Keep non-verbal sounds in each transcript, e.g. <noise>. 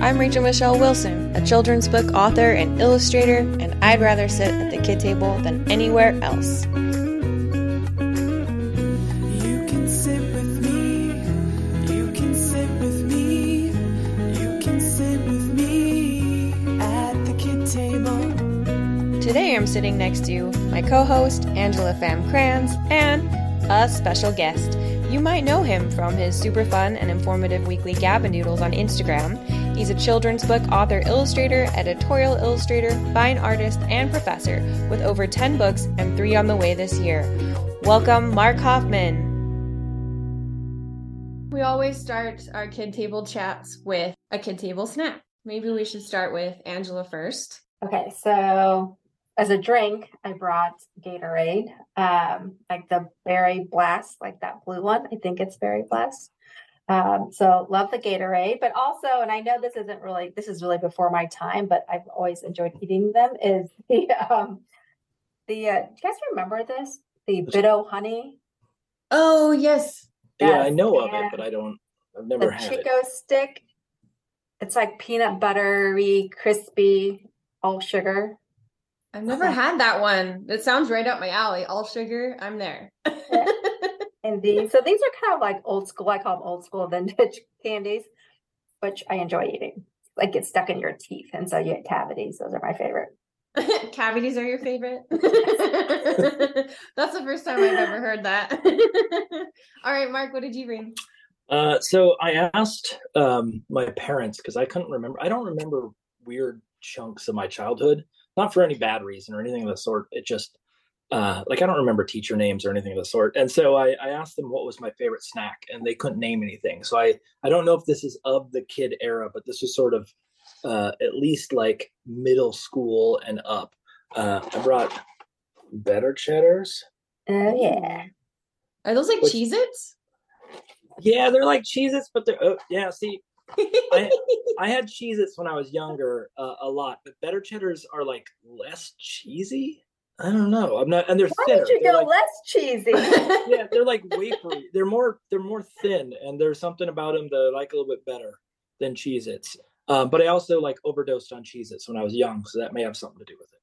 I'm Rachel Michelle Wilson, a children's book author and illustrator, and I'd rather sit at the kid table than anywhere else. You can sit with me. You can sit with me. You can sit with me at the kid table. Today I'm sitting next to my co host, Angela Pham Krans, and a special guest. You might know him from his super fun and informative weekly Gab n' Doodles on Instagram. He's a children's book author, illustrator, editorial illustrator, fine artist, and professor with over 10 books and three on the way this year. Welcome, Mark Hoffmann. We always start our kid table chats with a kid table snack. Maybe we should start with Angela first. Okay, so as a drink, I brought Gatorade, um, like the Berry Blast, like that blue one. I think it's Berry Blast. Um, so love the Gatorade, but also, and I know this isn't really, this is really before my time, but I've always enjoyed eating them. Is <laughs> the um, the uh, do you guys remember this? The Bit-O-Honey, Oh, yes. Yeah, I Yes, know of it, but I don't. I've the never had it. Chico stick. It's like peanut buttery, crispy, all sugar. I've never Okay. had that one. It sounds right up my alley. All sugar, I'm there. <laughs> And these, so these are kind of like old school. I call them old school vintage <laughs> candies, which I enjoy eating. Like get stuck in your teeth, and so you get cavities. Those are my favorite. <laughs> Cavities are your favorite? <laughs> That's the first time I've ever heard that. All right, Mark, what did you bring? Uh, so I asked um, my parents because I couldn't remember. I don't remember weird chunks of my childhood, not for any bad reason or anything of the sort. It just uh, like I don't remember teacher names or anything of the sort. And so I, I asked them what was my favorite snack, and they couldn't name anything. So I I don't know if this is of the kid era, but this was sort of uh, at least like middle school and up. Uh, I brought better cheddars. Oh yeah, Are those like Which- Cheez Its? Yeah, they're like Cheez-Its, but they're oh, yeah. See, <laughs> I I had Cheez-Its when I was younger uh, a lot, but better cheddars are like less cheesy. I don't know. I'm not, and they're why thinner. did you They're go like, less cheesy? <laughs> yeah, they're like <laughs> wafery. They're more they're more thin, and there's something about them that I like a little bit better than Cheez-Its. Um, but I also like overdosed on Cheez-Its when I was young, so that may have something to do with it.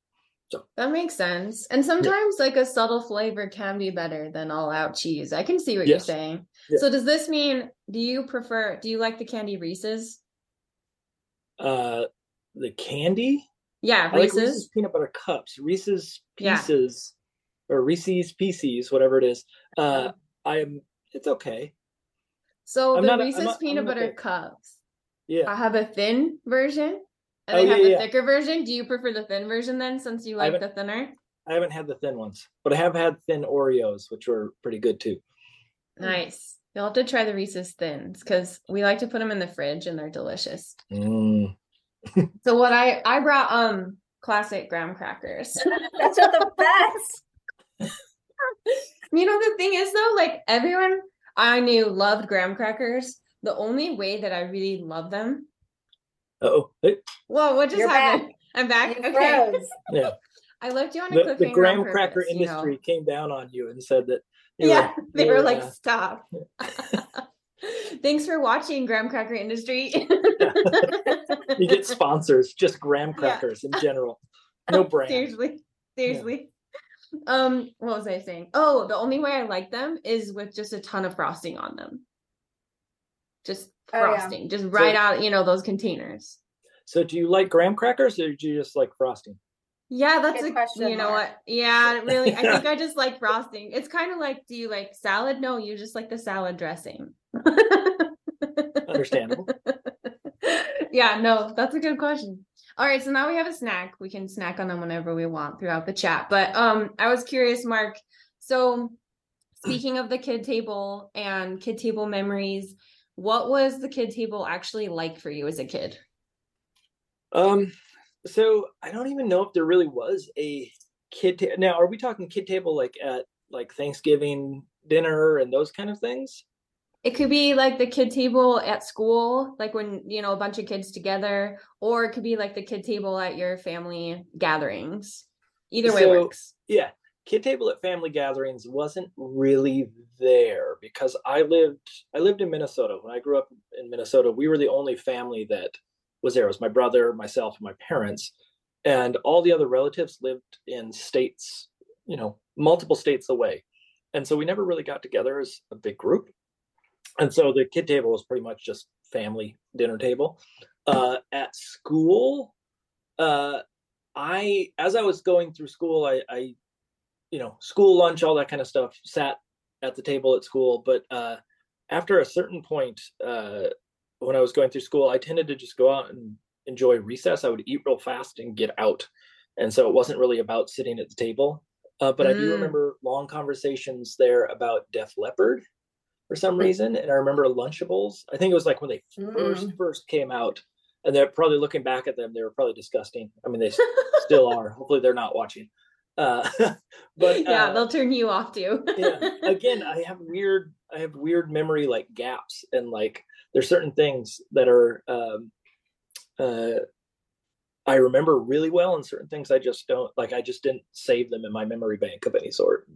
So that makes sense. And sometimes like a subtle flavor can be better than all out cheese. I can see what you're saying. Yeah. So does this mean do you prefer do you like the candy Reese's? Uh, the candy. Yeah, I like Reese's. Reese's peanut butter cups, Reese's Yeah. pieces, or Reese's pieces, whatever it is. Uh, I am. It's okay. So I'm the not I'm Reese's not- I'm peanut butter a- cups. Yeah. I have a thin version and Oh, I have yeah, a yeah. thicker version. Do you prefer the thin version then since you like the thinner? I haven't had the thin ones, but I have had thin Oreos, which were pretty good too. Nice. You'll have to try the Reese's thins because we like to put them in the fridge and they're delicious. Mm. So what I I brought um classic graham crackers. <laughs> That's are the best. you know the thing is though, like everyone I knew loved graham crackers. The only way that I really love them. Oh, Well, what just You're happened? I'm back. You Okay. froze. yeah. I left you on a The, cliffhanger. the on graham cracker purpose, you know? industry came down on you and said that. you Yeah, they were you like, uh, stop. <laughs> <laughs> Thanks for watching, graham cracker industry. <laughs> you get sponsors, just graham crackers in <laughs> general, no brand. Seriously, seriously. Um, what was I saying? Oh, the only way I like them is with just a ton of frosting on them. Just Oh, yeah. frosting, just right out, you know, those containers. So, do you like graham crackers, or do you just like frosting? Yeah, that's Good a question, you know Mark. what? Yeah, really. I think <laughs> I just like frosting. It's kind of like, do you like salad? No, you just like the salad dressing. <laughs> Understandable. yeah, no, that's a good question. All right, so now we have a snack. We can snack on them whenever we want throughout the chat. But um I was curious, Mark. So speaking of the kid table and kid table memories, what was the kid table actually like for you as a kid? Um, so I don't even know if there really was a kid. Ta- now, are we talking kid table like at like Thanksgiving dinner and those kind of things? It could be like the kid table at school, like when, you know, a bunch of kids together, or it could be like the kid table at your family gatherings. Either way So- works. Yeah, kid table at family gatherings wasn't really there because I lived I lived in Minnesota. When I grew up in Minnesota, we were the only family that was there. It was my brother, myself, and my parents, and all the other relatives lived in states, you know, multiple states away, and so we never really got together as a big group. And so the kid table was pretty much just family dinner table. Uh, at school, uh, I as I was going through school, I, I, you know, school lunch, all that kind of stuff, sat at the table at school. But uh, after a certain point, uh, when I was going through school, I tended to just go out and enjoy recess. I would eat real fast and get out, and so it wasn't really about sitting at the table. Uh, but I do Mm. remember long conversations there about Def Leppard for some reason, and I remember Lunchables. I think it was like when they first first came out, and they're probably looking back at them. They were probably disgusting. I mean, they still are. <laughs> Hopefully, they're not watching. Uh, <laughs> but yeah, uh, they'll turn you off too. yeah <laughs> again i have weird i have weird memory like gaps and like there's certain things that are um uh i remember really well and certain things i just don't like i just didn't save them in my memory bank of any sort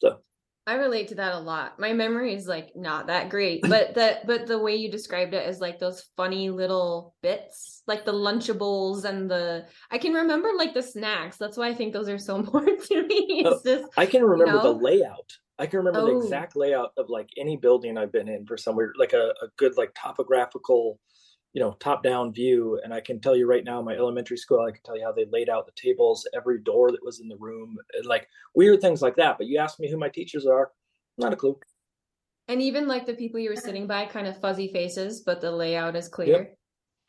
so I relate to that a lot. My memory is like not that great, but the but the way you described it is like those funny little bits, like the Lunchables and the I can remember like the snacks. That's why I think those are so <laughs> important to me. It's just i can remember know? the layout i can remember the Oh. exact layout of like any building i've been in for somewhere like a, a good like topographical you know top down view and i can tell you right now my elementary school i can tell you how they laid out the tables every door that was in the room eh, like weird things like that but you ask me who my teachers are not a clue and even like the people you were sitting by, kind of fuzzy faces, but the layout is clear.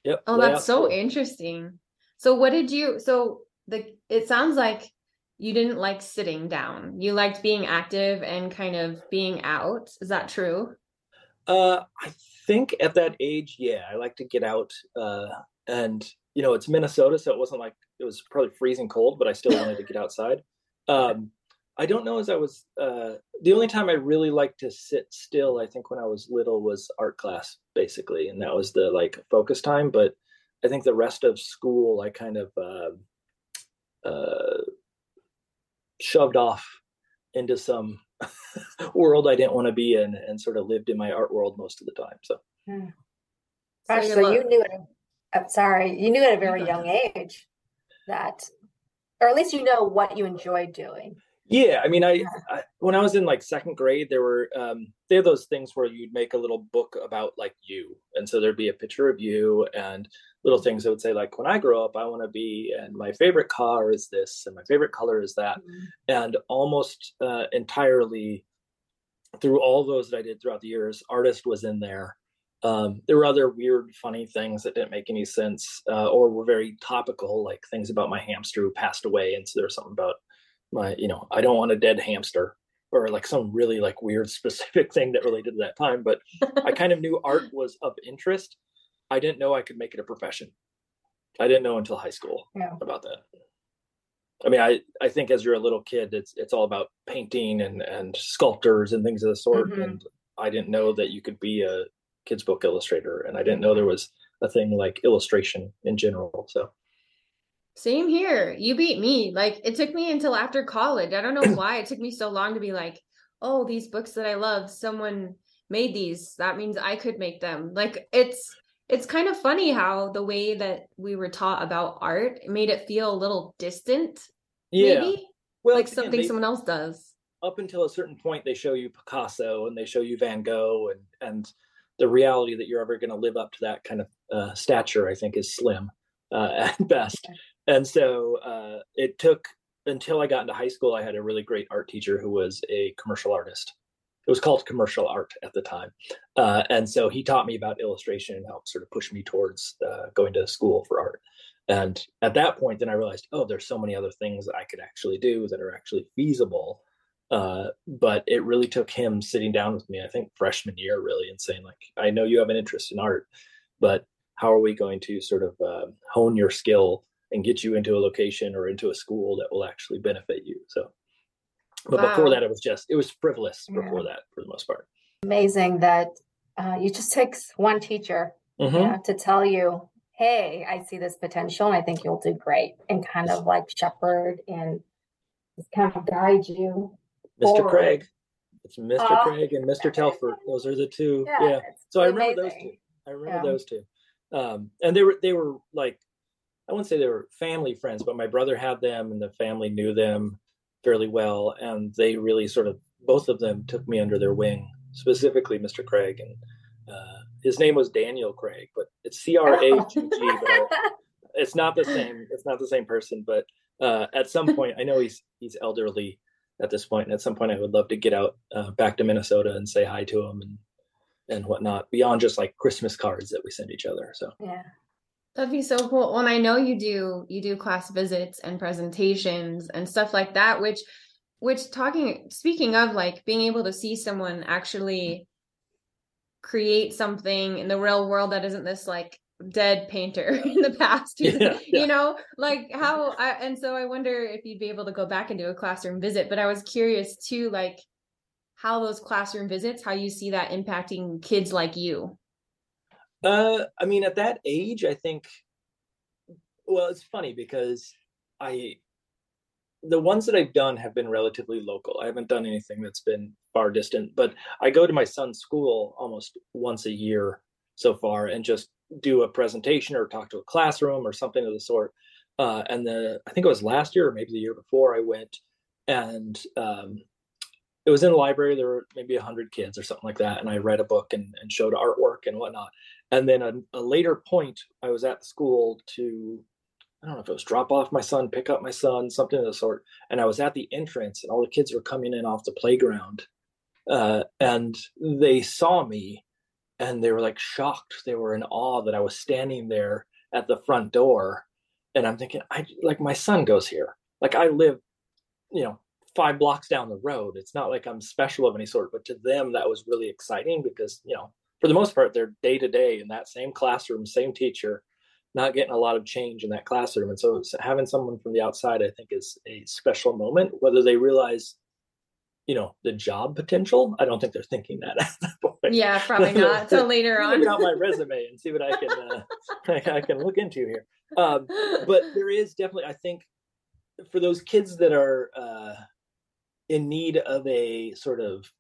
yep Oh, layout's that's so interesting. So what did you so the it sounds like you didn't like sitting down. You liked being active and kind of being out. Is that true? uh i think at that age yeah i like to get out uh and you know it's minnesota so it wasn't like it was probably freezing cold but i still wanted to get outside <laughs> um i don't know as i was uh the only time i really liked to sit still i think when i was little was art class basically and that was the like focus time but i think the rest of school i kind of uh, uh shoved off into some <laughs> world i didn't want to be in and sort of lived in my art world most of the time so hmm. Gosh, you're so you knew it. I'm sorry, you knew at a very young age that, or at least you know what you enjoyed doing. Yeah, I mean, I, I when I was in like second grade, there were um, they had those things where you'd make a little book about like you, and so there'd be a picture of you and little things that would say like, when I grow up, I want to be, and my favorite car is this, and my favorite color is that, and almost uh, entirely through all those that I did throughout the years, artist was in there. Um, there were other weird, funny things that didn't make any sense uh, or were very topical, like things about my hamster who passed away, and so there was something about my, you know, I don't want a dead hamster, or like some really like weird <laughs> specific thing that related to that time. But I kind of knew art <laughs> was of interest. I didn't know I could make it a profession. I didn't know until high school Yeah. about that. I mean, I, I think as you're a little kid, it's it's all about painting and and sculptors and things of the sort. Mhm. And I didn't know that you could be a kids book illustrator, and I didn't know there was a thing like illustration in general. So Same here. You beat me. Like it took me until after college. I don't know <clears throat> why it took me so long to be like, oh, these books that I love, someone made these. That means I could make them. Like it's it's kind of funny how the way that we were taught about art made it feel a little distant, yeah, maybe well, like again, something they- someone else does. up until a certain point they show you picasso and they show you van gogh and and the reality that you're ever going to live up to that kind of uh, stature i think is slim uh, <laughs> at best and so uh, it took until i got into high school i had a really great art teacher who was a commercial artist. It was called commercial art at the time. Uh, and so he taught me about illustration and helped sort of push me towards uh, going to school for art. And at that point then i realized oh there's so many other things that i could actually do that are actually feasible. Uh, but it really took him sitting down with me i think freshman year really and saying like i know you have an interest in art but how are we going to sort of uh, hone your skill and get you into a location or into a school that will actually benefit you so but before that it was just it was frivolous Yeah. before that for the most part Amazing that uh, you just takes one teacher Mhm. you know, to tell you, hey, I see this potential and I think you'll do great, and kind of like shepherd and just kind of guide you. mr forward. craig it's mr Ah. craig and mr telford those are the two yeah, it's so i really remember those two i remember Yeah. those two Um, and they were they were like I wouldn't say they were family friends, but my brother had them, and the family knew them fairly well, and they really sort of both of them took me under their wing, specifically Mr. Craig, and uh, his name was Daniel Craig, but it's C R A G G, it's not the same. It's not the same person, but uh, at some point, I know he's he's elderly at this point, and at some point, I would love to get out uh, back to Minnesota and say hi to him and and whatnot beyond just like Christmas cards that we send each other. So Yeah. That'd be so cool. Well, and I know you do you do class visits and presentations and stuff like that, which which talking speaking of like being able to see someone actually create something in the real world that isn't this like dead painter <laughs> in the past yeah. <laughs> you know like how I, and so i wonder if you'd be able to go back and do a classroom visit but i was curious too like how those classroom visits how you see that impacting kids like you Uh, I mean, at that age, I think. Well, it's funny because I, the ones that I've done have been relatively local. I haven't done anything that's been far distant, but I go to my son's school almost once a year so far, and just do a presentation or talk to a classroom or something of the sort. Uh, and the I think it was last year or maybe the year before I went, and um, it was in the library. There were maybe a hundred kids or something like that, and I read a book and, and showed artwork and whatnot. And then a, a later point, I was at school to, I don't know if it was drop off my son, pick up my son, something of the sort. And I was at the entrance, and all the kids were coming in off the playground, uh, and they saw me, and they were like shocked. They were in awe that I was standing there at the front door, and I'm thinking, I like my son goes here. Like I live, you know, five blocks down the road. It's not like I'm special of any sort, but to them that was really exciting because you know for the most part, they're day to day in that same classroom, same teacher, not getting a lot of change in that classroom. And so having someone from the outside, I think, is a special moment. Whether they realize, you know, the job potential, I don't think they're thinking that <laughs> at that point. yeah probably not <laughs> so later on out my resume and see what I can uh, <laughs> I can look into here. Um, but there is definitely, I think, for those kids that are uh, in need of a sort of I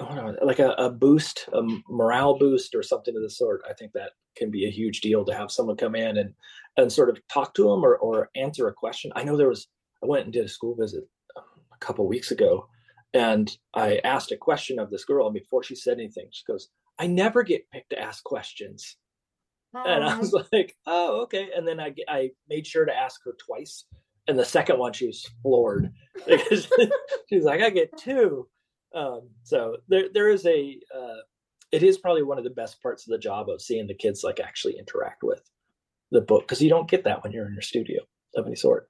know, like a, a boost, a morale boost, or something of the sort. I think that can be a huge deal to have someone come in and and sort of talk to them or or answer a question. I know there was I went and did a school visit um, a couple weeks ago, and I asked a question of this girl, and before she said anything, she goes, "I never get picked to ask questions." And I was like, oh, okay. And then I I made sure to ask her twice. And the second one, she was floored <laughs> because she was like, I get two. Um, so there, there is a, uh, it is probably one of the best parts of the job of seeing the kids like actually interact with the book because you don't get that when you're in your studio of any sort.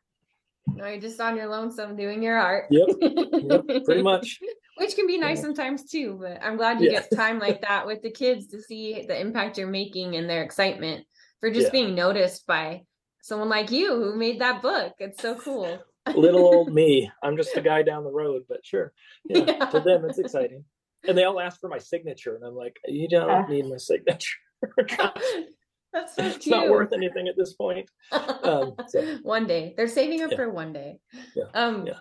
no you're just on your lonesome doing your art Yep. Yep. Pretty <laughs> much. which can be nice Yeah. sometimes too but i'm glad you Yeah. get time like that with the kids to see the impact you're making and their excitement for just Yeah. being noticed by someone like you who made that book it's so cool Little old <laughs> me. I'm just a guy down the road, but sure. Yeah, Yeah. To them, it's exciting. And they all ask for my signature. And I'm like, you don't Ah. need my signature. <laughs> that's so cute it's not worth anything at this point. Um, <laughs> so- one day they're saving up Yeah. for one day Yeah. um Yeah.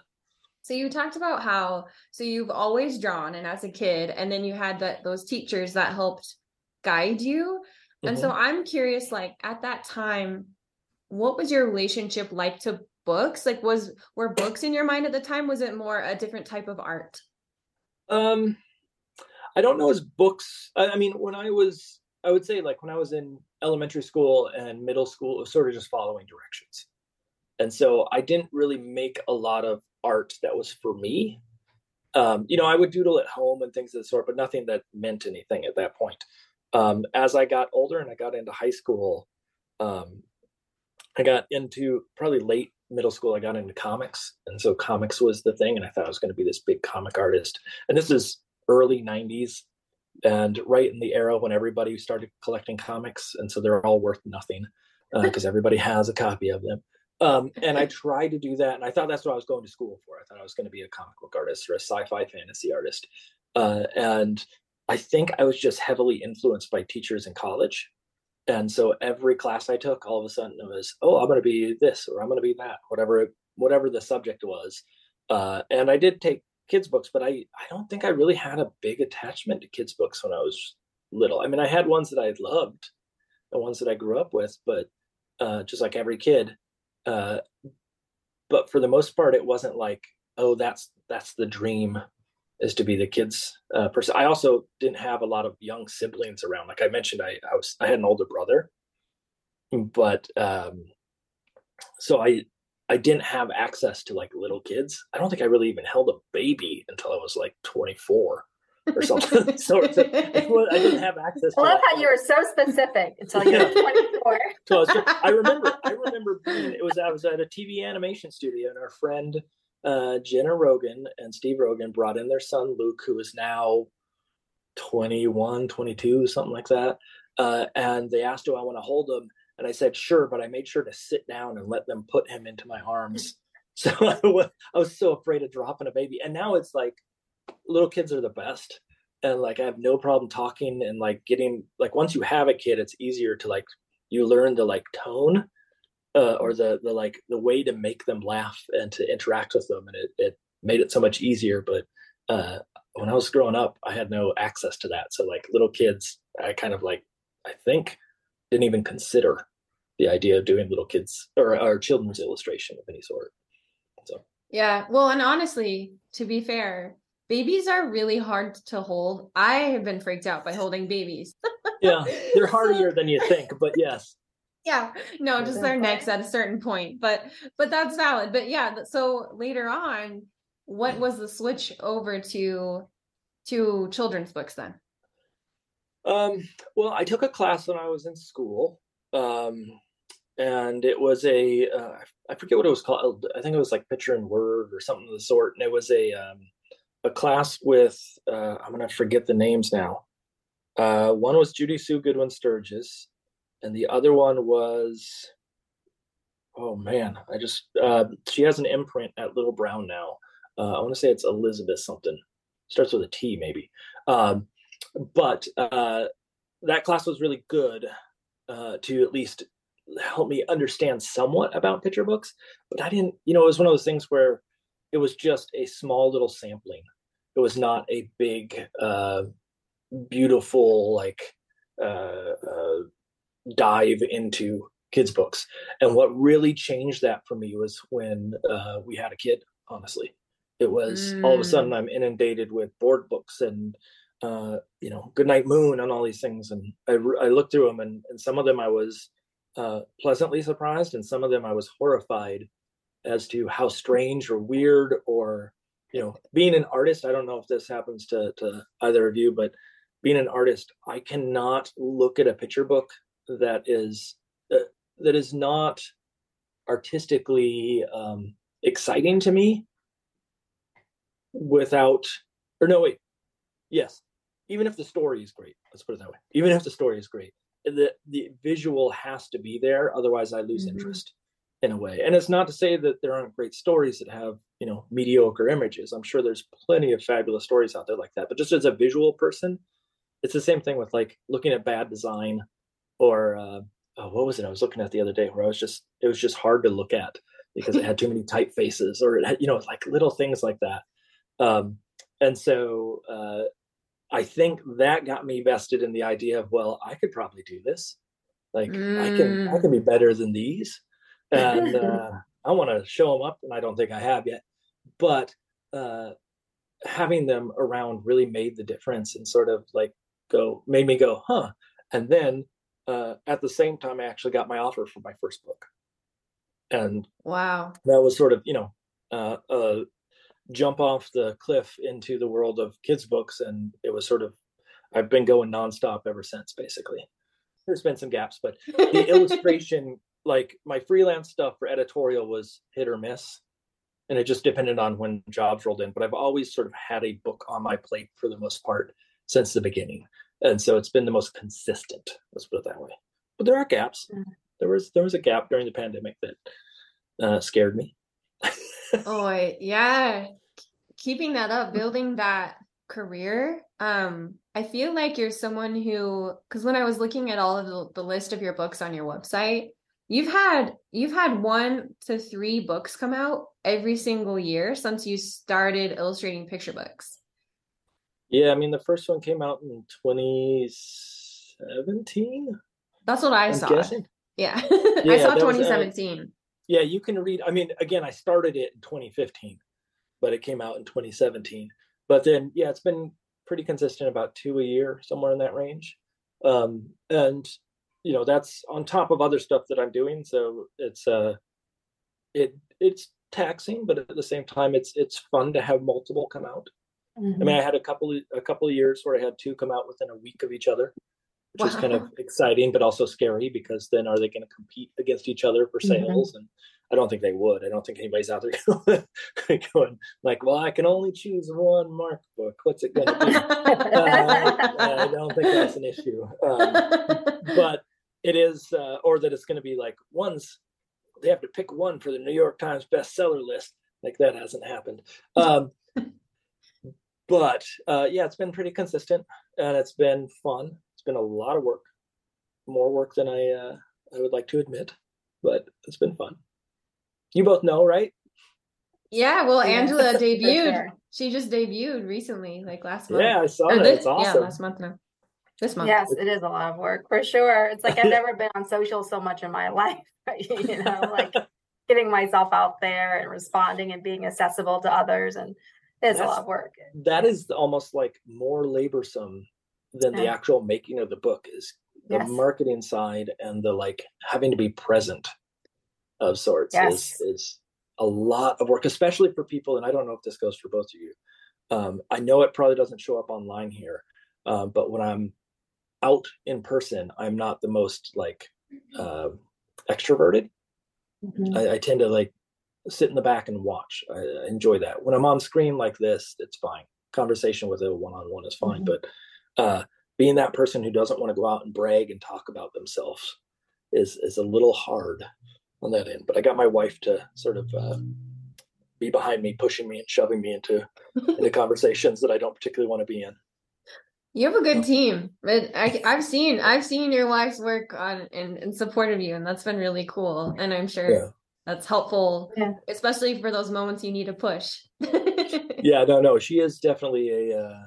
so you talked about how so you've always drawn and as a kid and then you had that those teachers that helped guide you and so Mhm. i'm curious like at that time what was your relationship like to books like was were books in your mind at the time was it more a different type of art Um, I don't know as books. I, I mean, when I was, I would say like when I was in elementary school and middle school, it was sort of just following directions. And so I didn't really make a lot of art that was for me. Um, you know, I would doodle at home and things of the sort, but nothing that meant anything at that point. Um, as I got older and I got into high school, um, I got into probably late middle school. I got into comics, and so comics was the thing. And I thought I was going to be this big comic artist. And this is early '90s, and right in the era when everybody started collecting comics, and so they're all worth nothing <laughs> because everybody has a copy of them. Um, and I <laughs> tried to do that, and I thought that's what I was going to school for. I thought I was going to be a comic book artist or a sci-fi fantasy artist. Uh, and I think I was just heavily influenced by teachers in college. And so every class I took, all of a sudden it was, oh, I'm going to be this or I'm going to be that, whatever whatever the subject was. Uh, and I did take kids books, but I I don't think I really had a big attachment to kids books when I was little. I mean, I had ones that I loved, the ones that I grew up with, but uh, just like every kid. Uh, but for the most part, it wasn't like, oh, that's that's the dream is to be the kids uh, person. I also didn't have a lot of young siblings around. Like I mentioned, I, I was I had an older brother, but um, so I I didn't have access to like little kids. I don't think I really even held a baby until I was like 24 or something. <laughs> so I didn't have access. I love how you were so specific until you were 24. so I, was, I, remember, I <laughs> remember being, it was I was at a TV animation studio, and our friend uh, Jenna Rogan and Steve Rogan brought in their son Luke, who is now 21, 22, something like that. Uh, and they asked, "Do I want to hold him?" And I said, "Sure," but I made sure to sit down and let them put him into my arms. <laughs> So <laughs> I was, I was so afraid of dropping a baby, and now it's like little kids are the best and like i have no problem talking and like getting like once you have a kid it's easier to like you learn the like tone uh, or the the like the way to make them laugh and to interact with them and it, it made it so much easier but uh when i was growing up i had no access to that so like little kids i kind of like i think didn't even consider the idea of doing little kids or, or children's illustration of any sort so yeah well and honestly to be fair babies are really hard to hold. I have been freaked out by holding babies. yeah, they're <laughs> harder than you think, but yes. Yeah, no, just their necks at a certain point, but but that's valid. But yeah, so later on, what was the switch over to to children's books then? Um, well, I took a class when I was in school. Um, and it was a uh, I forget what it was called. I think it was like picture and word or something of the sort. And it was a um, a class with uh, I'm gonna forget the names now. Uh, one was Judy Sue Goodwin Sturges, and the other one was oh man, I just uh, she has an imprint at Little Brown now. Uh, I want to say it's Elizabeth something. Starts with a T maybe. Um, but uh, that class was really good uh, to at least help me understand somewhat about picture books. But I didn't, you know, it was one of those things where it was just a small little sampling it was not a big uh, beautiful like uh, uh, dive into kids books and what really changed that for me was when uh, we had a kid honestly it was mm. all of a sudden mm. i'm inundated with board books and uh, you know goodnight moon and all these things and i, I looked through them and, and some of them i was uh, pleasantly surprised and some of them i was horrified as to how strange or weird or you know, being an artist, I don't know if this happens to, to either of you, but being an artist, I cannot look at a picture book that is uh, that is not artistically um, exciting to me without or no wait yes even if the story is great let's put it that way even if the story is great the the visual has to be there otherwise i lose mm-hmm. interest in a way. And it's not to say that there aren't great stories that have, you know, mediocre images. I'm sure there's plenty of fabulous stories out there like that. But just as a visual person, it's the same thing with like looking at bad design or uh, oh, what was it I was looking at the other day where I was just it was just hard to look at because it had too many typefaces or it had, you know, like little things like that. Um, and so uh, I think that got me vested in the idea of well, I could probably do this. Like mm. I can I can be better than these and uh, <laughs> I want to show them up, and I don't think I have yet. But uh, having them around really made the difference, and sort of like go made me go, huh. And then uh, at the same time, I actually got my offer for my first book, and wow, that was sort of you know uh, a jump off the cliff into the world of kids books, and it was sort of I've been going nonstop ever since, basically. There's been some gaps, but the <laughs> illustration like my freelance stuff for editorial was hit or miss and it just depended on when jobs rolled in but i've always sort of had a book on my plate for the most part since the beginning and so it's been the most consistent let's put it that way but there are gaps mm. there was there was a gap during the pandemic that uh, scared me <laughs> oh yeah keeping that up building that career um i feel like you're someone who because when i was looking at all of the, the list of your books on your website You've had you've had one to three books come out every single year since you started illustrating picture books. Yeah, I mean the first one came out in 2017. That's what I I'm saw. guessing. Yeah. <laughs> I saw that was, uh, 2017. Yeah, you can read. I mean, again, I started it in 2015, but it came out in 2017. But then, yeah, it's been pretty consistent, about two a year, somewhere in that range. Um, and you know, that's on top of other stuff that I'm doing. So it's uh, it it's taxing, but at the same time, it's it's fun to have multiple come out. I Mhm. mean, I had a couple a couple of years where I had two come out within a week of each other, which was kind of exciting, but also scary because then are they going to compete against each other for Mhm. sales? And I don't think they would. I don't think anybody's out there going, <laughs> going like, "Well, I can only choose one Mark book. What's it going to be?" uh, I don't think that's an issue. Um, but it is, uh, or that it's going to be like one's they have to pick one for the New York Times bestseller list. Like that hasn't happened. Um, but uh, yeah, it's been pretty consistent and it's been fun. It's been a lot of work, more work than I uh, I would like to admit, but it's been fun. You both know, right? yeah, well, Yeah, Angela <laughs> debuted. sure. She just debuted recently, like last month. Yeah, I saw Or that. this- It's awesome. Yeah, last month now. This month. Yes, it is a lot of work for sure. It's like I've <laughs> never been on social so much in my <laughs> life. you know, like getting myself out there and responding and being accessible to others, and it's a lot of work. that is almost like more laborsome than the actual making of the book is the Yes. marketing side and the like having to be present of sorts Yes. is is a lot of work especially for people and i don't know if this goes for both of you um, i know it probably doesn't show up online here um, but when i'm out in person i'm not the most like uh, extroverted Mhm. I, I tend to like sit in the back and watch. I, enjoy that. When I'm on screen like this, it's fine. Conversation with a one-on-one is fine, Mhm. but uh, being that person who doesn't want to go out and brag and talk about themselves is is a little hard on that end. But I got my wife to sort of uh, be behind me, pushing me and shoving me into <laughs> into conversations that I don't particularly want to be in. You have a good team. But I, I've seen I've seen your wife's work on in, in support of you, and that's been really cool. And I'm sure Yeah. That's helpful, Yeah. especially for those moments you need to push. <laughs> Yeah, no, no, she is definitely a uh,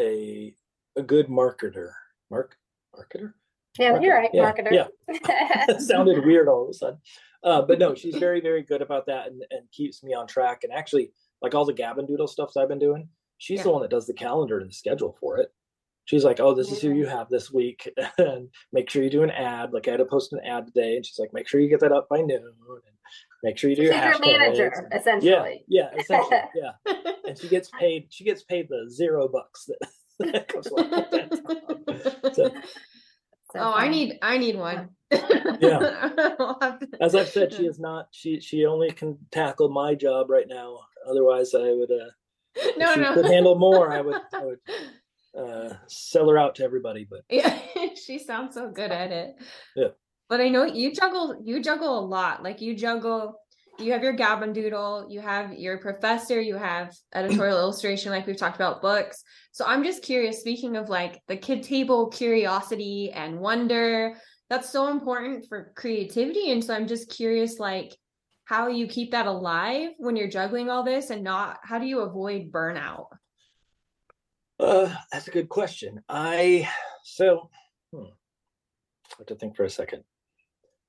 a a good marketer. Mark marketer. Yeah, you're right, Yeah, marketer. yeah. <laughs> Sounded weird all of a sudden. Uh, but no, she's very, very good about that and, and keeps me on track. And actually, like all the Gab n' Doodle stuff that I've been doing, she's the one that does the calendar and the schedule for it. She's like, "Oh, this is who you have this week, <laughs> and make sure you do an ad." Like I had to post an ad today, and she's like, "Make sure you get that up by noon, and make sure you do She's your your manager, Yeah, essentially. yeah, essentially, <laughs> yeah. And she gets paid. She gets paid the zero bucks that, <laughs> that comes along with that. So, So oh, I need I need one. Yeah. I'll have to- as I've said, she is not. She she only can tackle my job right now. Otherwise, I would. Uh, if no, she no. could handle more, I would. I would uh, sell her out to everybody. But Yeah, <laughs> she sounds so good at it. Yeah. But I know you juggle you juggle a lot. Like you juggle you have your Doodle, you have your professor, you have editorial <clears throat> illustration, like we've talked about books. So I'm just curious, speaking of like the kid table curiosity and wonder, that's so important for creativity. And so I'm just curious, like how you keep that alive when you're juggling all this and not how do you avoid burnout? Uh, that's a good question. I so hmm, I have to think for a second.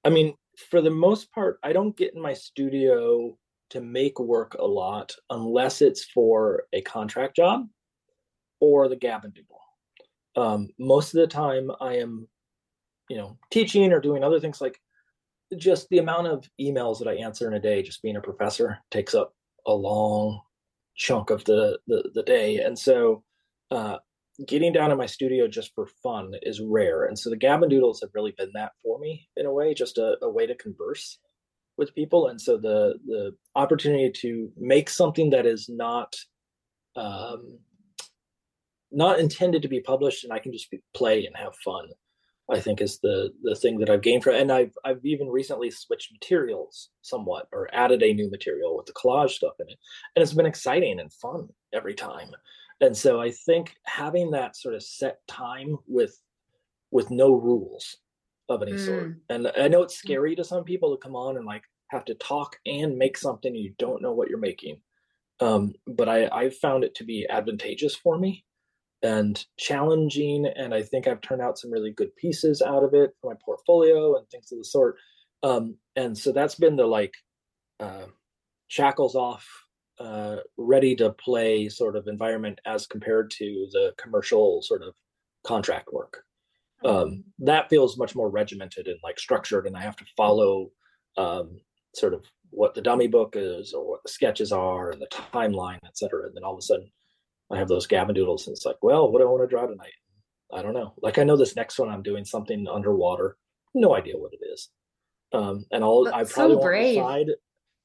I mean, for the most part, I don't get in my studio to make work a lot unless it's for a contract job or the Gab n' Doodle. Um, most of the time, I am, you know, teaching or doing other things like just the amount of emails that I answer in a day, just being a professor, takes up a long chunk of the the, the day, and so uh, getting down in my studio just for fun is rare. And so the Gab n' Doodles have really been that for me in a way, just a, a way to converse with people. And so the the opportunity to make something that is not um, not intended to be published and I can just be, play and have fun. I think is the the thing that I've gained from, and I've I've even recently switched materials somewhat, or added a new material with the collage stuff in it, and it's been exciting and fun every time. And so I think having that sort of set time with with no rules of any sort, and I know it's scary to some people to come on and like have to talk and make something and you don't know what you're making, um, but I I've found it to be advantageous for me and challenging. And I think I've turned out some really good pieces out of it for my portfolio and things of the sort. Um, and so that's been the like uh, shackles off, uh, ready to play sort of environment as compared to the commercial sort of contract work. Um, that feels much more regimented and like structured, and I have to follow um, sort of what the dummy book is or what the sketches are and the timeline, et cetera. And then all of a sudden, I have those doodles, and it's like, well, what do I want to draw tonight? I don't know. Like I know this next one, I'm doing something underwater. No idea what it is. Um, and I'll I probably so won't decide.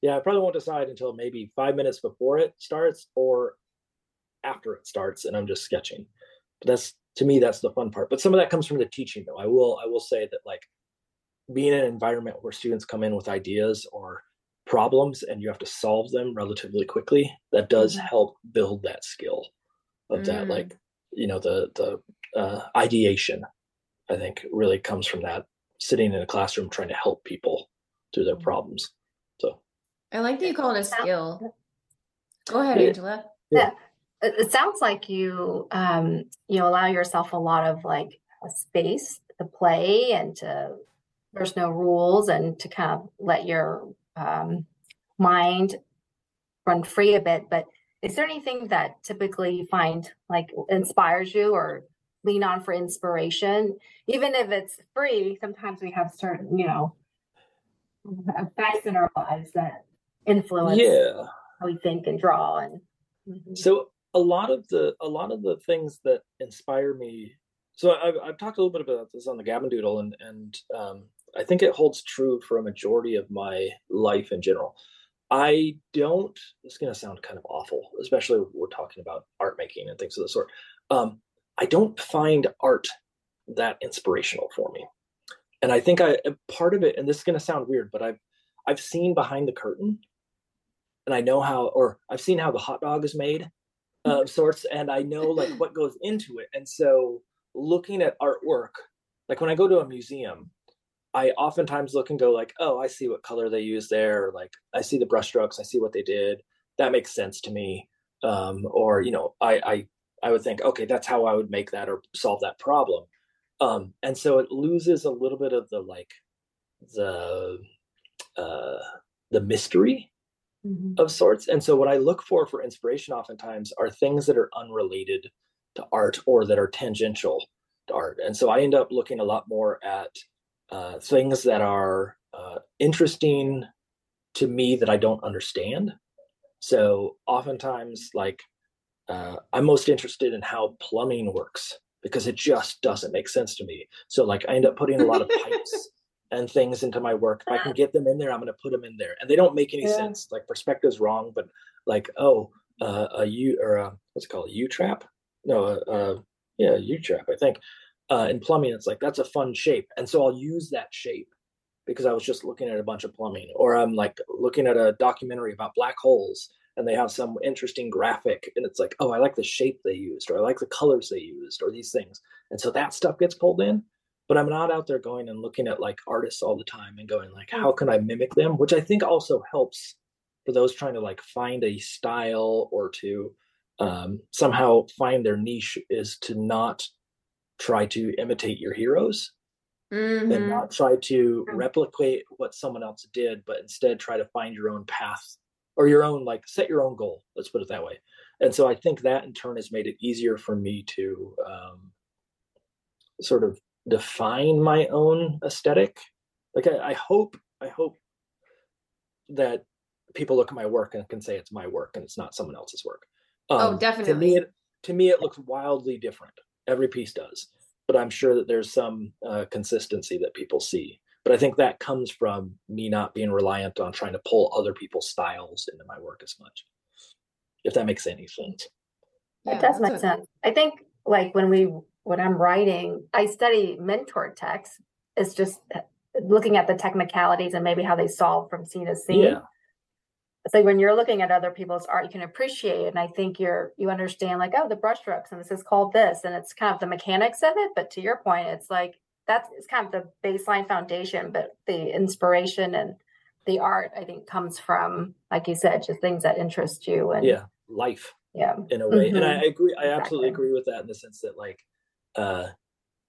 Yeah, I probably won't decide until maybe five minutes before it starts or after it starts, and I'm just sketching. But that's to me, that's the fun part. But some of that comes from the teaching, though. I will I will say that like being in an environment where students come in with ideas or problems and you have to solve them relatively quickly, that does Mhm. help build that skill of that, Mm. like you know, the the uh, ideation. I think really comes from that sitting in a classroom trying to help people through their problems. So I like that you call it a skill. Go ahead, Yeah. Angela. Yeah. it sounds like you um you allow yourself a lot of like a space to play and to there's no rules and to kind of let your um, mind run free a bit. But is there anything that typically you find like inspires you or lean on for inspiration, even if it's free? Sometimes we have certain you know effects in our lives that influence yeah, how we think and draw and. Mhm. so a lot of the a lot of the things that inspire me so i've, I've talked a little bit about this on the gab n' doodle and and um, i think it holds true for a majority of my life in general i don't it's going to sound kind of awful especially we're talking about art making and things of the sort um, i don't find art that inspirational for me and i think i part of it and this is going to sound weird but i've i've seen behind the curtain and i know how or i've seen how the hot dog is made uh, of sorts and i know like what goes into it and so looking at artwork like when i go to a museum i oftentimes look and go like oh i see what color they use there or like i see the brushstrokes i see what they did that makes sense to me um, or you know I, I i would think okay that's how i would make that or solve that problem um, and so it loses a little bit of the like the uh, the mystery Mhm. of sorts. And so what I look for for inspiration oftentimes are things that are unrelated to art or that are tangential to art. And so I end up looking a lot more at uh, things that are uh, interesting to me that I don't understand. So oftentimes, like, uh, I'm most interested in how plumbing works because it just doesn't make sense to me. So, like, I end up putting a lot of <laughs> pipes and things into my work. If I can get them in there, I'm going to put them in there, and they don't make any Yeah. sense. Like perspective's wrong, but like, oh, uh, a U or a, what's it called, a U trap? No, uh, uh, yeah, U trap. I think uh, in plumbing, it's like that's a fun shape, and so I'll use that shape because I was just looking at a bunch of plumbing, or I'm like looking at a documentary about black holes. And they have some interesting graphic, and it's like, oh, I like the shape they used, or I like the colors they used, or these things. And so that stuff gets pulled in but i'm not out there going and looking at like artists all the time and going like how can i mimic them? which i think also helps for those trying to like find a style or to um, somehow find their niche is to not try to imitate your heroes and Mhm. not try to replicate what someone else did but instead try to find your own path or your own like set your own goal let's put it that way. And so i think that in turn has made it easier for me to um, sort of define my own aesthetic. Like I, I hope i hope that people look at my work and can say it's my work and it's not someone else's work. Oh, definitely. to me it, to me it looks wildly different. Every piece does. But i'm sure that there's some uh, consistency that people see. But i think that comes from me not being reliant on trying to pull other people's styles into my work as much if that makes any sense. That Yeah, does make a- sense. I think like when we when I'm writing, I study mentor text. It's just uh, looking at the technicalities and maybe how they solve from scene to scene. yeah So when you're looking at other people's art, you can appreciate it. And I think you're you understand like, oh, the brushstrokes and this is called this, and it's kind of the mechanics of it. But to your point, it's like that's it's kind of the baseline foundation, but the inspiration and the art, I think, comes from, like you said, just things that interest you and yeah life Yeah. in a way. And I Mhm. agree. I absolutely Exactly. agree with that in the sense that like, uh,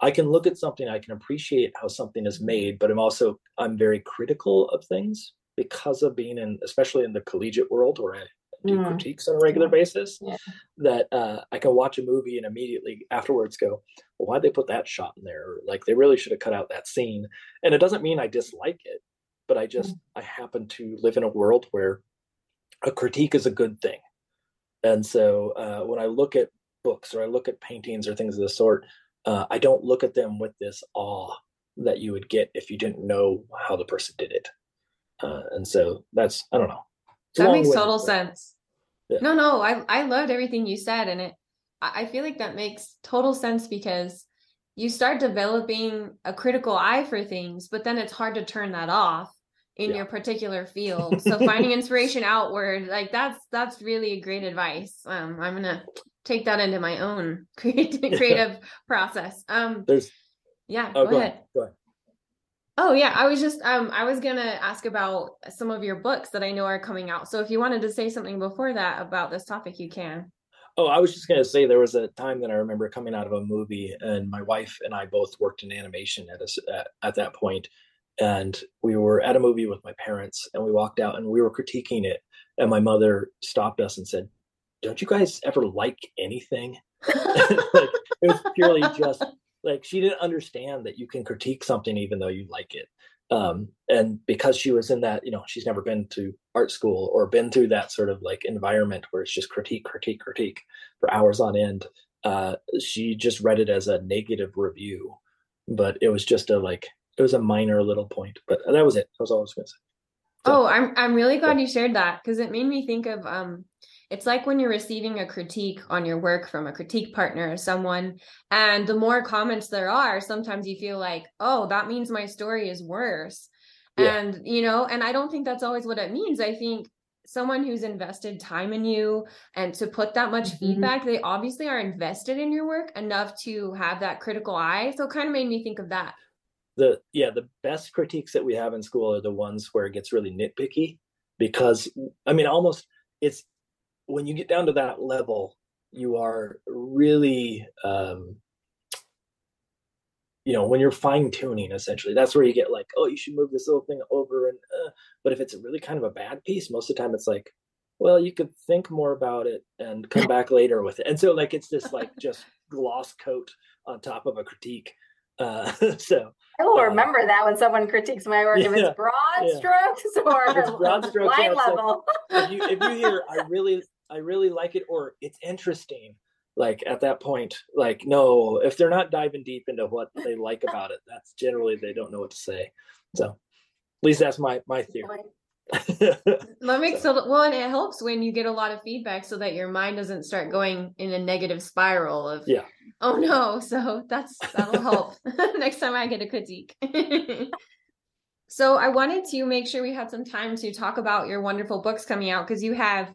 I can look at something, I can appreciate how something is made, but I'm also I'm very critical of things because of being in, especially in the collegiate world where I do Mm. critiques on a regular basis. Yeah. That uh, I can watch a movie and immediately afterwards go, well, why'd they put that shot in there? Or, like they really should have cut out that scene. And it doesn't mean I dislike it, but I just I happen to live in a world where a critique is a good thing. And so uh, when I look at books or I look at paintings or things of the sort, uh, I don't look at them with this awe that you would get if you didn't know how the person did it. Uh, and so that's I don't know. That makes total but- sense. Yeah. No, no, I I loved everything you said, and it I I feel like that makes total sense because you start developing a critical eye for things, but then it's hard to turn that off in Yeah. your particular field. <laughs> So finding inspiration outward, like that's that's really a great advice. Um, I'm gonna take that into my own <laughs> creative creative process. Um, There's yeah, oh go, go ahead. ahead. Go ahead. Oh yeah, I was just um I was gonna ask about some of your books that I know are coming out. So if you wanted to say something before that about this topic, you can. Oh, I was just gonna say there was a time that I remember coming out of a movie, and my wife and I both worked in animation at us at, at that point, and we were at a movie with my parents, and we walked out and we were critiquing it, and my mother stopped us and said, "Don't you guys ever like anything?" <laughs> <laughs> like it was purely just like she didn't understand that you can critique something even though you like it. Um and because she was in that you know she's never been to art school or been through that sort of like environment where it's just critique critique critique for hours on end uh she just read it as a negative review but it was just a like it was a minor little point but that was it. That was all i was gonna say. So- Oh, I'm I'm really glad you shared that because it made me think of um it's like when you're receiving a critique on your work from a critique partner or someone, and the more comments there are, sometimes you feel like, oh, that means my story is worse. Yeah. And you know, and I don't think that's always what it means. I think someone who's invested time in you and to put that much Mhm. feedback, they obviously are invested in your work enough to have that critical eye. So it kind of made me think of that. the yeah the best critiques that we have in school are the ones where it gets really nitpicky because i mean almost it's when you get down to that level you are really um you know when you're fine tuning essentially that's where you get like oh you should move this little thing over and uh, but if it's really kind of a bad piece most of the time it's like well you could think more about it and come <laughs> back later with it and so like it's this like just gloss coat on top of a critique uh <laughs> so I will Uh, remember that when someone critiques my work, if it's broad yeah. strokes or it's broad strokes, yeah, line it's like- level. if you if you hear I really I really like it or it's interesting, like at that point, like no, if they're not diving deep into what they like <laughs> about it, that's generally they don't know what to say. So at least that's my my theory. That <laughs> makes so well, and it helps when you get a lot of feedback so that your mind doesn't start going in a negative spiral of Yeah. oh no. <laughs> So that's that'll help next time I get a critique. so I wanted to make sure we had some time to talk about your wonderful books coming out because you have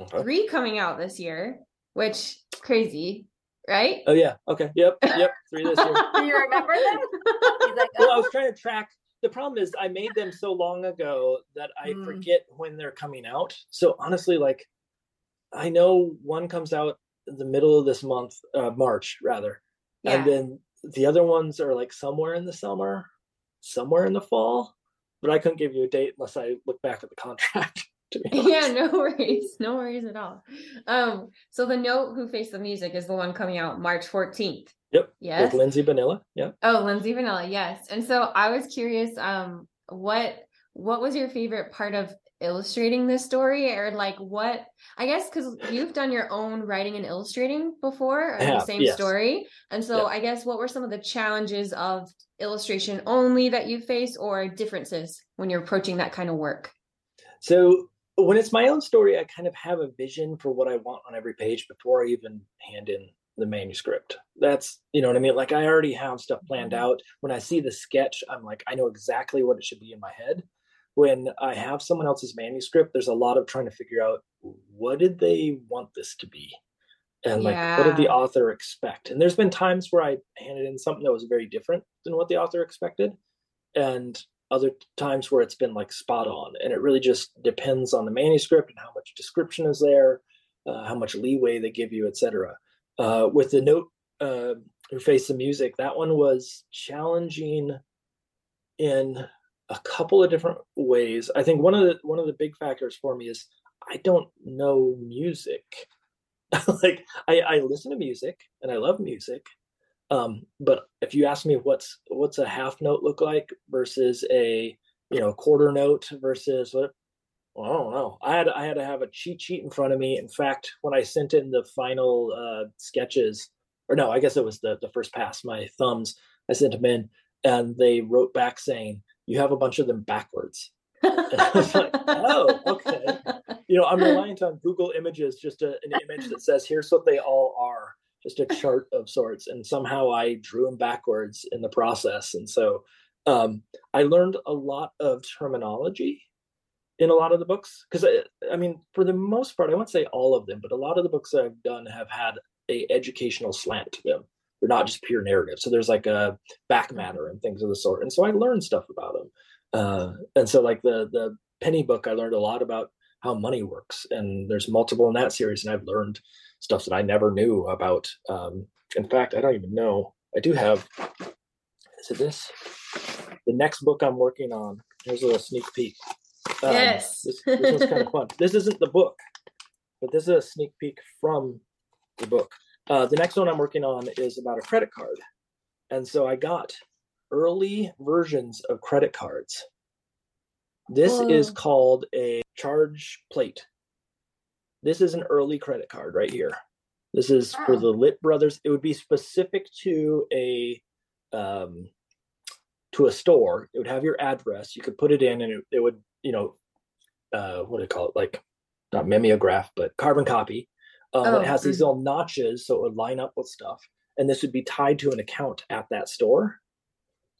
Okay. three coming out this year, which crazy, right? Oh yeah. Okay. Yep. <laughs> Yep. Three this year. Do you remember them? <laughs> He's like, Well, I oh, was trying to track. The problem is I made them so long ago that I Mm. forget when they're coming out. So honestly, like I know one comes out in the middle of this month, uh, March rather, Yeah. and then the other ones are like somewhere in the summer, somewhere in the fall. But I couldn't give you a date unless I look back at the contract. <laughs> To be <laughs> honest. yeah, no worries. No worries at all. Um, so the note who faced the music is the one coming out March 14th. Yep. Yes. With Lindsay Bonilla. Yep. Oh, Lindsay Bonilla, yes. And so I was curious, um, what what was your favorite part of illustrating this story, or like what? I guess because you've done your own writing and illustrating before, of the same yes. story, and so. I guess what were some of the challenges of illustration only that you face, or differences when you're approaching that kind of work? So when it's my own story, I kind of have a vision for what I want on every page before I even hand in the manuscript. That's, you know what I mean? Like I already have stuff planned mm-hmm. out. When I see the sketch, I'm like, I know exactly what it should be in my head. When I have someone else's manuscript, there's a lot of trying to figure out what did they want this to be? And like, what did the author expect? And there's been times where I handed in something that was very different than what the author expected. And other times where it's been like spot on and it really just depends on the manuscript and how much description is there uh, how much leeway they give you, etc. Uh, with the note, uh, your face of music, that one was challenging in a couple of different ways. I think one of the one of the big factors for me is I don't know music. <laughs> like I, I listen to music and I love music, um, but if you ask me what's what's a half note look like versus a you know quarter note versus what well, I don't know. I had I had to have a cheat sheet in front of me. In fact, when I sent in the final uh, sketches, or no, I guess it was the the first pass. My thumbs, I sent them in, and they wrote back saying, "You have a bunch of them backwards." <laughs> I was like, oh, okay. You know, I'm reliant on Google Images, just a, an image that says, "Here's what they all are." Just a chart of sorts and somehow i drew them backwards in the process and so um, i learned a lot of terminology in a lot of the books because I, I mean for the most part i won't say all of them but a lot of the books i've done have had a educational slant to them they're not just pure narrative so there's like a back matter and things of the sort and so i learned stuff about them uh, and so like the the penny book i learned a lot about how money works and there's multiple in that series and i've learned stuff that I never knew about. Um, in fact, I don't even know. I do have. Is it this? The next book I'm working on. Here's a little sneak peek. Um, yes, this, this kind of fun. This isn't the book, but this is a sneak peek from the book. Uh, the next one I'm working on is about a credit card, and so I got early versions of credit cards. This Whoa. is called a charge plate this is an early credit card right here. This is for the Lit Brothers. It would be specific to a um, to a store. It would have your address. You could put it in, and it, it would, you know, uh, what do you call it? Like not mimeograph, but carbon copy. Um, oh, it has these little notches, so it would line up with stuff. And this would be tied to an account at that store.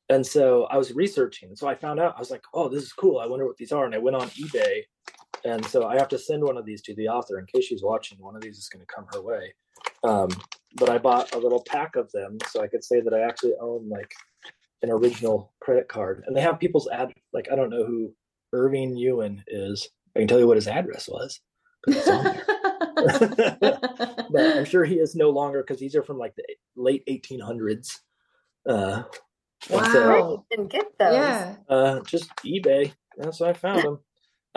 And so I was researching. So I found out, I was like, oh, this is cool. I wonder what these are. And I went on eBay and so I have to send one of these to the author in case she's watching. One of these is going to come her way. Um, but I bought a little pack of them so I could say that I actually own like an original credit card. And they have people's ad like I don't know who Irving Ewan is. I can tell you what his address was. <laughs> but I'm sure he is no longer because these are from like the late 1800s. Uh, wow, so, didn't get those. Yeah, uh, just eBay. That's how I found them.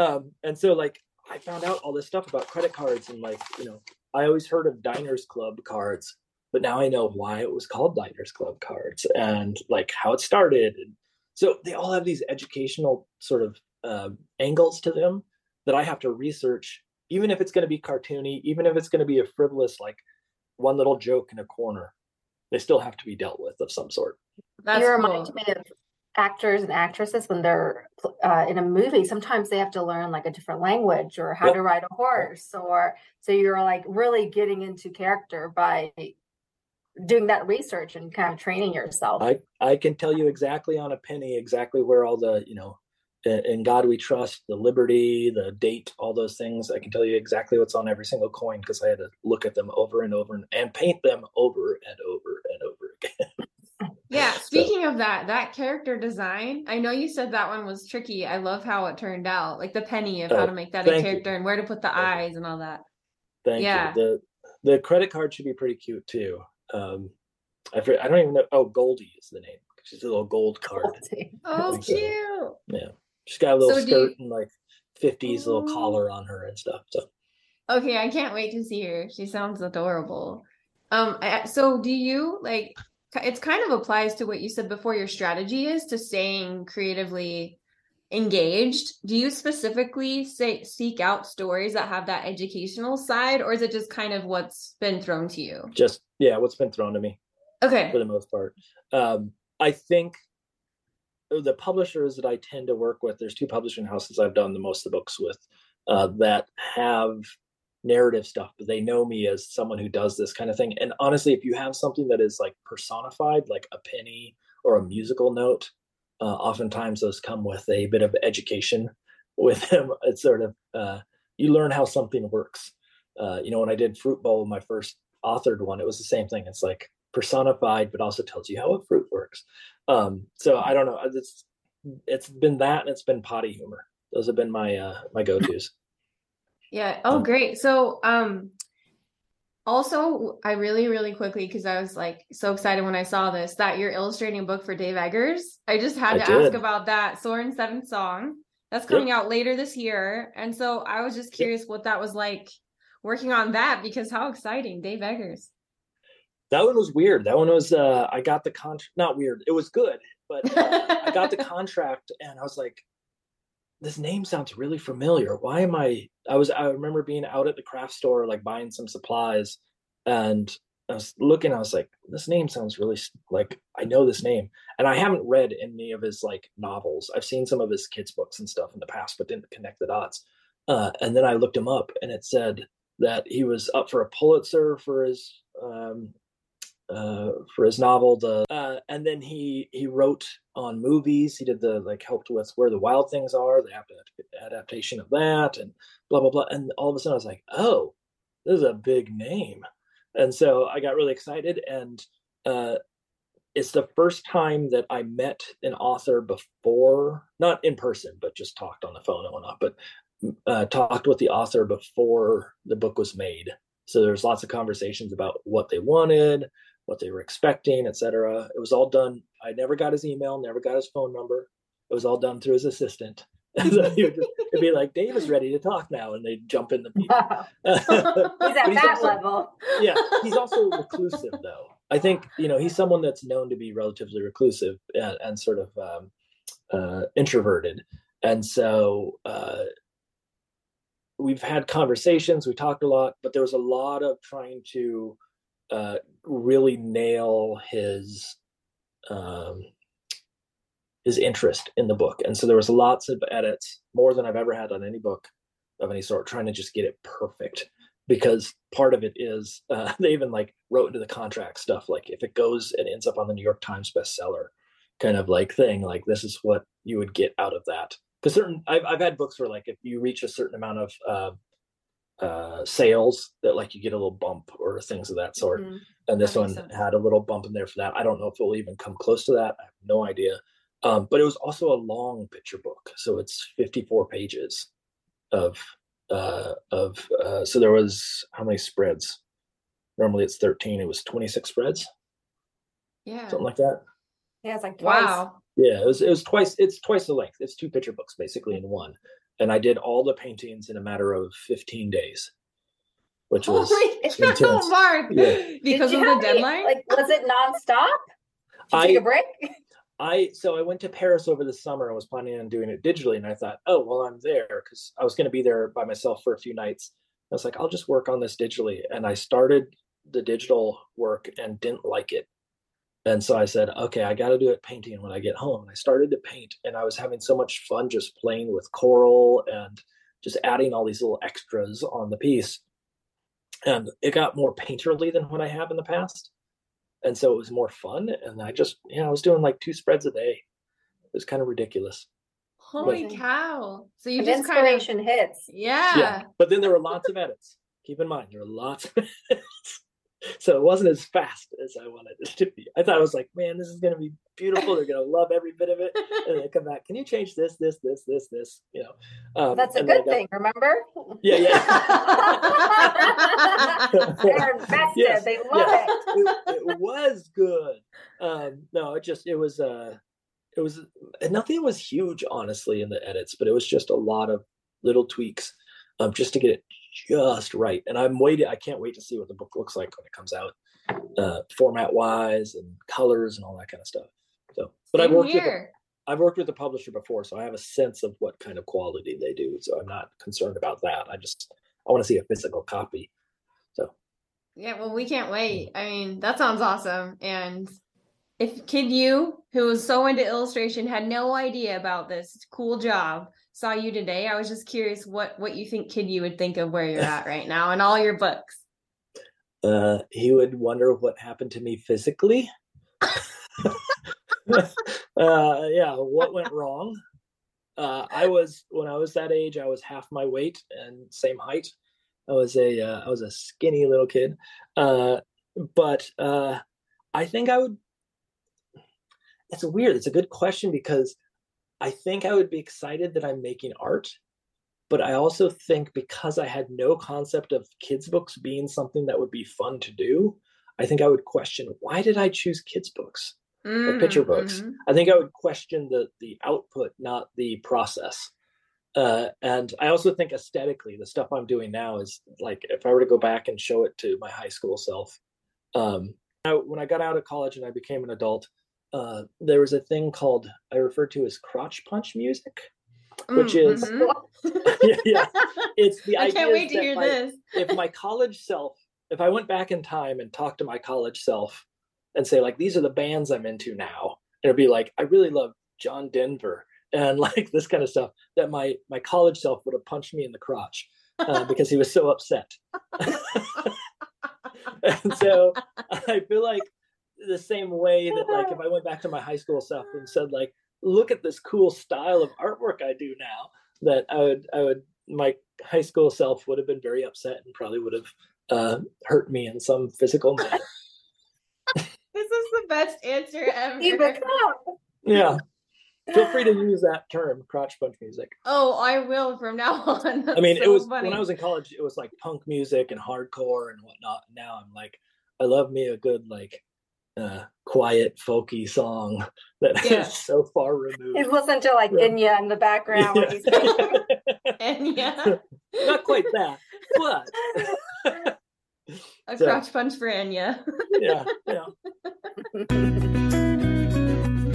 Um, and so like I found out all this stuff about credit cards and like, you know, I always heard of Diners Club cards, but now I know why it was called Diners Club cards and like how it started. And so they all have these educational sort of uh, angles to them that I have to research, even if it's going to be cartoony, even if it's going to be a frivolous, like one little joke in a corner, they still have to be dealt with of some sort. That's you remind cool. me of actors and actresses when they're uh, in a movie sometimes they have to learn like a different language or how yep. to ride a horse or so you're like really getting into character by doing that research and kind of training yourself i i can tell you exactly on a penny exactly where all the you know in god we trust the liberty the date all those things i can tell you exactly what's on every single coin because i had to look at them over and over and, and paint them over and over and over again <laughs> Yeah, speaking so. of that, that character design, I know you said that one was tricky. I love how it turned out. Like the penny of how to make that a character you. and where to put the thank eyes and all that. Thank yeah. you. The the credit card should be pretty cute too. Um I I don't even know oh Goldie is the name. She's a little gold card. <laughs> Oh so, cute. Yeah. She's got a little so skirt you... and like 50s little collar on her and stuff. So Okay, I can't wait to see her. She sounds adorable. Um so do you like it's kind of applies to what you said before your strategy is to staying creatively engaged. Do you specifically say seek out stories that have that educational side or is it just kind of what's been thrown to you? Just yeah what's been thrown to me. Okay. For the most part. Um i think the publishers that i tend to work with there's two publishing houses i've done the most of the books with uh, that have narrative stuff, but they know me as someone who does this kind of thing. And honestly, if you have something that is like personified, like a penny or a musical note, uh, oftentimes those come with a bit of education <laughs> with them. It's sort of uh, you learn how something works. Uh, you know, when I did Fruit Bowl, my first authored one, it was the same thing. It's like personified, but also tells you how a fruit works. Um, so I don't know. It's it's been that, and it's been potty humor. Those have been my uh, my go tos. Yeah. Oh, great. So, um, Also, I really, really quickly, because I was like so excited when I saw this, that you're illustrating a book for Dave Eggers. I just had I to ask about that. Sorren Seventh Song. That's coming out later this year. And so I was just curious what that was like working on that because how exciting, Dave Eggers. That one was weird. That one was uh I got the contract not weird. It was good, but uh, I got the <laughs> contract and I was like this name sounds really familiar. Why am I I was I remember being out at the craft store like buying some supplies and I was looking I was like this name sounds really like I know this name. And I haven't read any of his like novels. I've seen some of his kids books and stuff in the past but didn't connect the dots. Uh and then I looked him up and it said that he was up for a Pulitzer for his um uh, for his novel. The uh, and then he he wrote on movies. He did the like helped with Where the Wild Things Are, the adaptation of that, and blah blah blah. And all of a sudden, I was like, oh, this is a big name, and so I got really excited. And uh, it's the first time that I met an author before, not in person, but just talked on the phone and whatnot. But uh, talked with the author before the book was made. So there's lots of conversations about what they wanted, what they were expecting, etc. It was all done. I never got his email, never got his phone number. It was all done through his assistant. <laughs> So just, it'd be like, Dave is ready to talk now, and they'd jump in the meeting. <laughs> He's at But that also- level. yeah, he's <laughs> also reclusive, though. I think you know he's someone that's known to be relatively reclusive and, and sort of um, uh, introverted, and so uh, we've had conversations. We talked a lot, but there was a lot of trying to uh, really nail his um, his interest in the book, and so there was lots of edits, more than I've ever had on any book of any sort, trying to just get it perfect. Because part of it is uh, <laughs> they even like wrote into the contract stuff like if it goes and ends up on the New York Times bestseller kind of like thing like this is what you would get out of that. Because certain I've, I've had books where like if you reach a certain amount of uh, uh, sales that like you get a little bump or things of that sort Mhm. and this one sense. had a little bump in there for that i don't know if it will even come close to that i have no idea um, but it was also a long picture book so it's 54 pages of uh, of uh, so there was how many spreads normally it's 13 it was 26 spreads Yeah. something like that Yeah, it's like twice. Wow. yeah it was it was twice it's twice the length it's two picture books basically in one and i did all the paintings in a matter of 15 days which was <laughs> Holy cow, intense. Mark. Yeah. Because of the have any- deadline? Like, was it nonstop? Did you I- take a break? I so I went to Paris over the summer. I was planning on doing it digitally, and I thought, oh well, I'm there because I was going to be there by myself for a few nights. I was like, I'll just work on this digitally, and I started the digital work and didn't like it, and so I said, okay, I got to do it painting when I get home. And I started to paint, and I was having so much fun just playing with coral and just adding all these little extras on the piece, and it got more painterly than what I have in the past and so it was more fun and i just you know, i was doing like two spreads a day it was kind of ridiculous Holy But- cow. So you If just kind of inspiration hits. yeah. yeah but then there were lots of edits keep in mind there were lots of <laughs> edits <laughs> so it wasn't as fast as i wanted it to be i thought i was like man this is going to be beautiful they're going to love every bit of it and they come back can you change this this this this this you know um, That's a and then I good got- thing, remember? yeah yeah <laughs> They're invested. Yes, They love yes. it. it, it was good. Um, no, it just it was uh it was nothing was huge honestly in the edits, but it was just a lot of little tweaks um just to get it just right. And I'm waiting I can't wait to see what the book looks like when it comes out. Uh format wise and colors and all that kind of stuff. So but I've worked with here. I've worked with the publisher before, so I have a sense of what kind of quality they do. So I'm not concerned about that. I just I want to see a physical copy. So Yeah, well, we can't wait. I mean, that sounds awesome. And if Kid You, who was so into illustration, had no idea about this cool job, saw you today, I was just curious what what you think Kid You would think of where you're at right now and all your books. <laughs> uh, he would wonder what happened to me physically. <laughs> uh, yeah, what went <laughs> wrong? Uh, I was when I was that age, I was half my weight and same height. I was a uh, I was a skinny little kid, uh, but uh, I think I would. It's a weird. It's a good question because I think I would be excited that I'm making art, but I also think because I had no concept of kids' books being something that would be fun to do, I think I would question why did I choose kids' books or picture books? Mhm. I think I would question the the output, not the process. Uh, and I also think aesthetically, the stuff I'm doing now is like if I were to go back and show it to my high school self. Um, I, when I got out of college and I became an adult, uh, there was a thing called I refer to as crotch punch music. which Mm, is- mhm. <laughs> yeah, yeah. It's the <laughs> I idea can't wait to hear my- this. if my <laughs> college self, if I went back in time and talked to my college self and say, like, these are the bands I'm into now, it'd be like, I really love John Denver and like this kind of stuff, that my my college self would have punched me in the crotch uh, because he was so upset. and so I feel like the same way that like if <laughs> I went back to my high school self and said like, look at this cool style of artwork I do now, that I would I would my high school self would have been very upset and probably would have uh, hurt me in some physical manner. <laughs> This is the best answer ever. Yeah. Feel free to <laughs> use that term, crotch punch music. Oh, I will from now on. I mean, That's it was funny. when I was in college, it was like punk music and hardcore and whatnot. Now I'm like, I love me a good like uh quiet folky song <laughs> that is Yeah. so far removed. He's listening to like Yeah. Enya in the background when he's <laughs> and <laughs> Not quite that, but a So- crotch punch for Enya. yeah, yeah.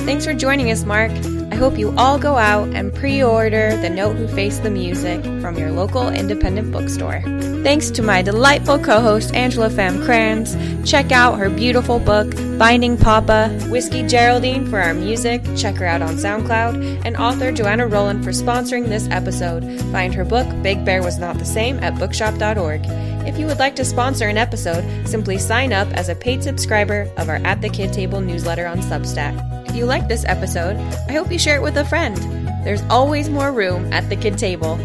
Thanks for joining us, Mark. I hope you all go out and pre order The Note Who Faced the Music from your local independent bookstore. Thanks to my delightful co host, Angela Pham Krans. Check out her beautiful book, Finding Papa, Whiskey Geraldine for our music. Check her out on SoundCloud. And author Joanna Rowland for sponsoring this episode. Find her book, Big Bear Was Not the Same, at bookshop.org. If you would like to sponsor an episode, simply sign up as a paid subscriber of our At the Kid Table newsletter on Substack. You like this episode, I hope you share it with a friend. There's always more room at the kid table.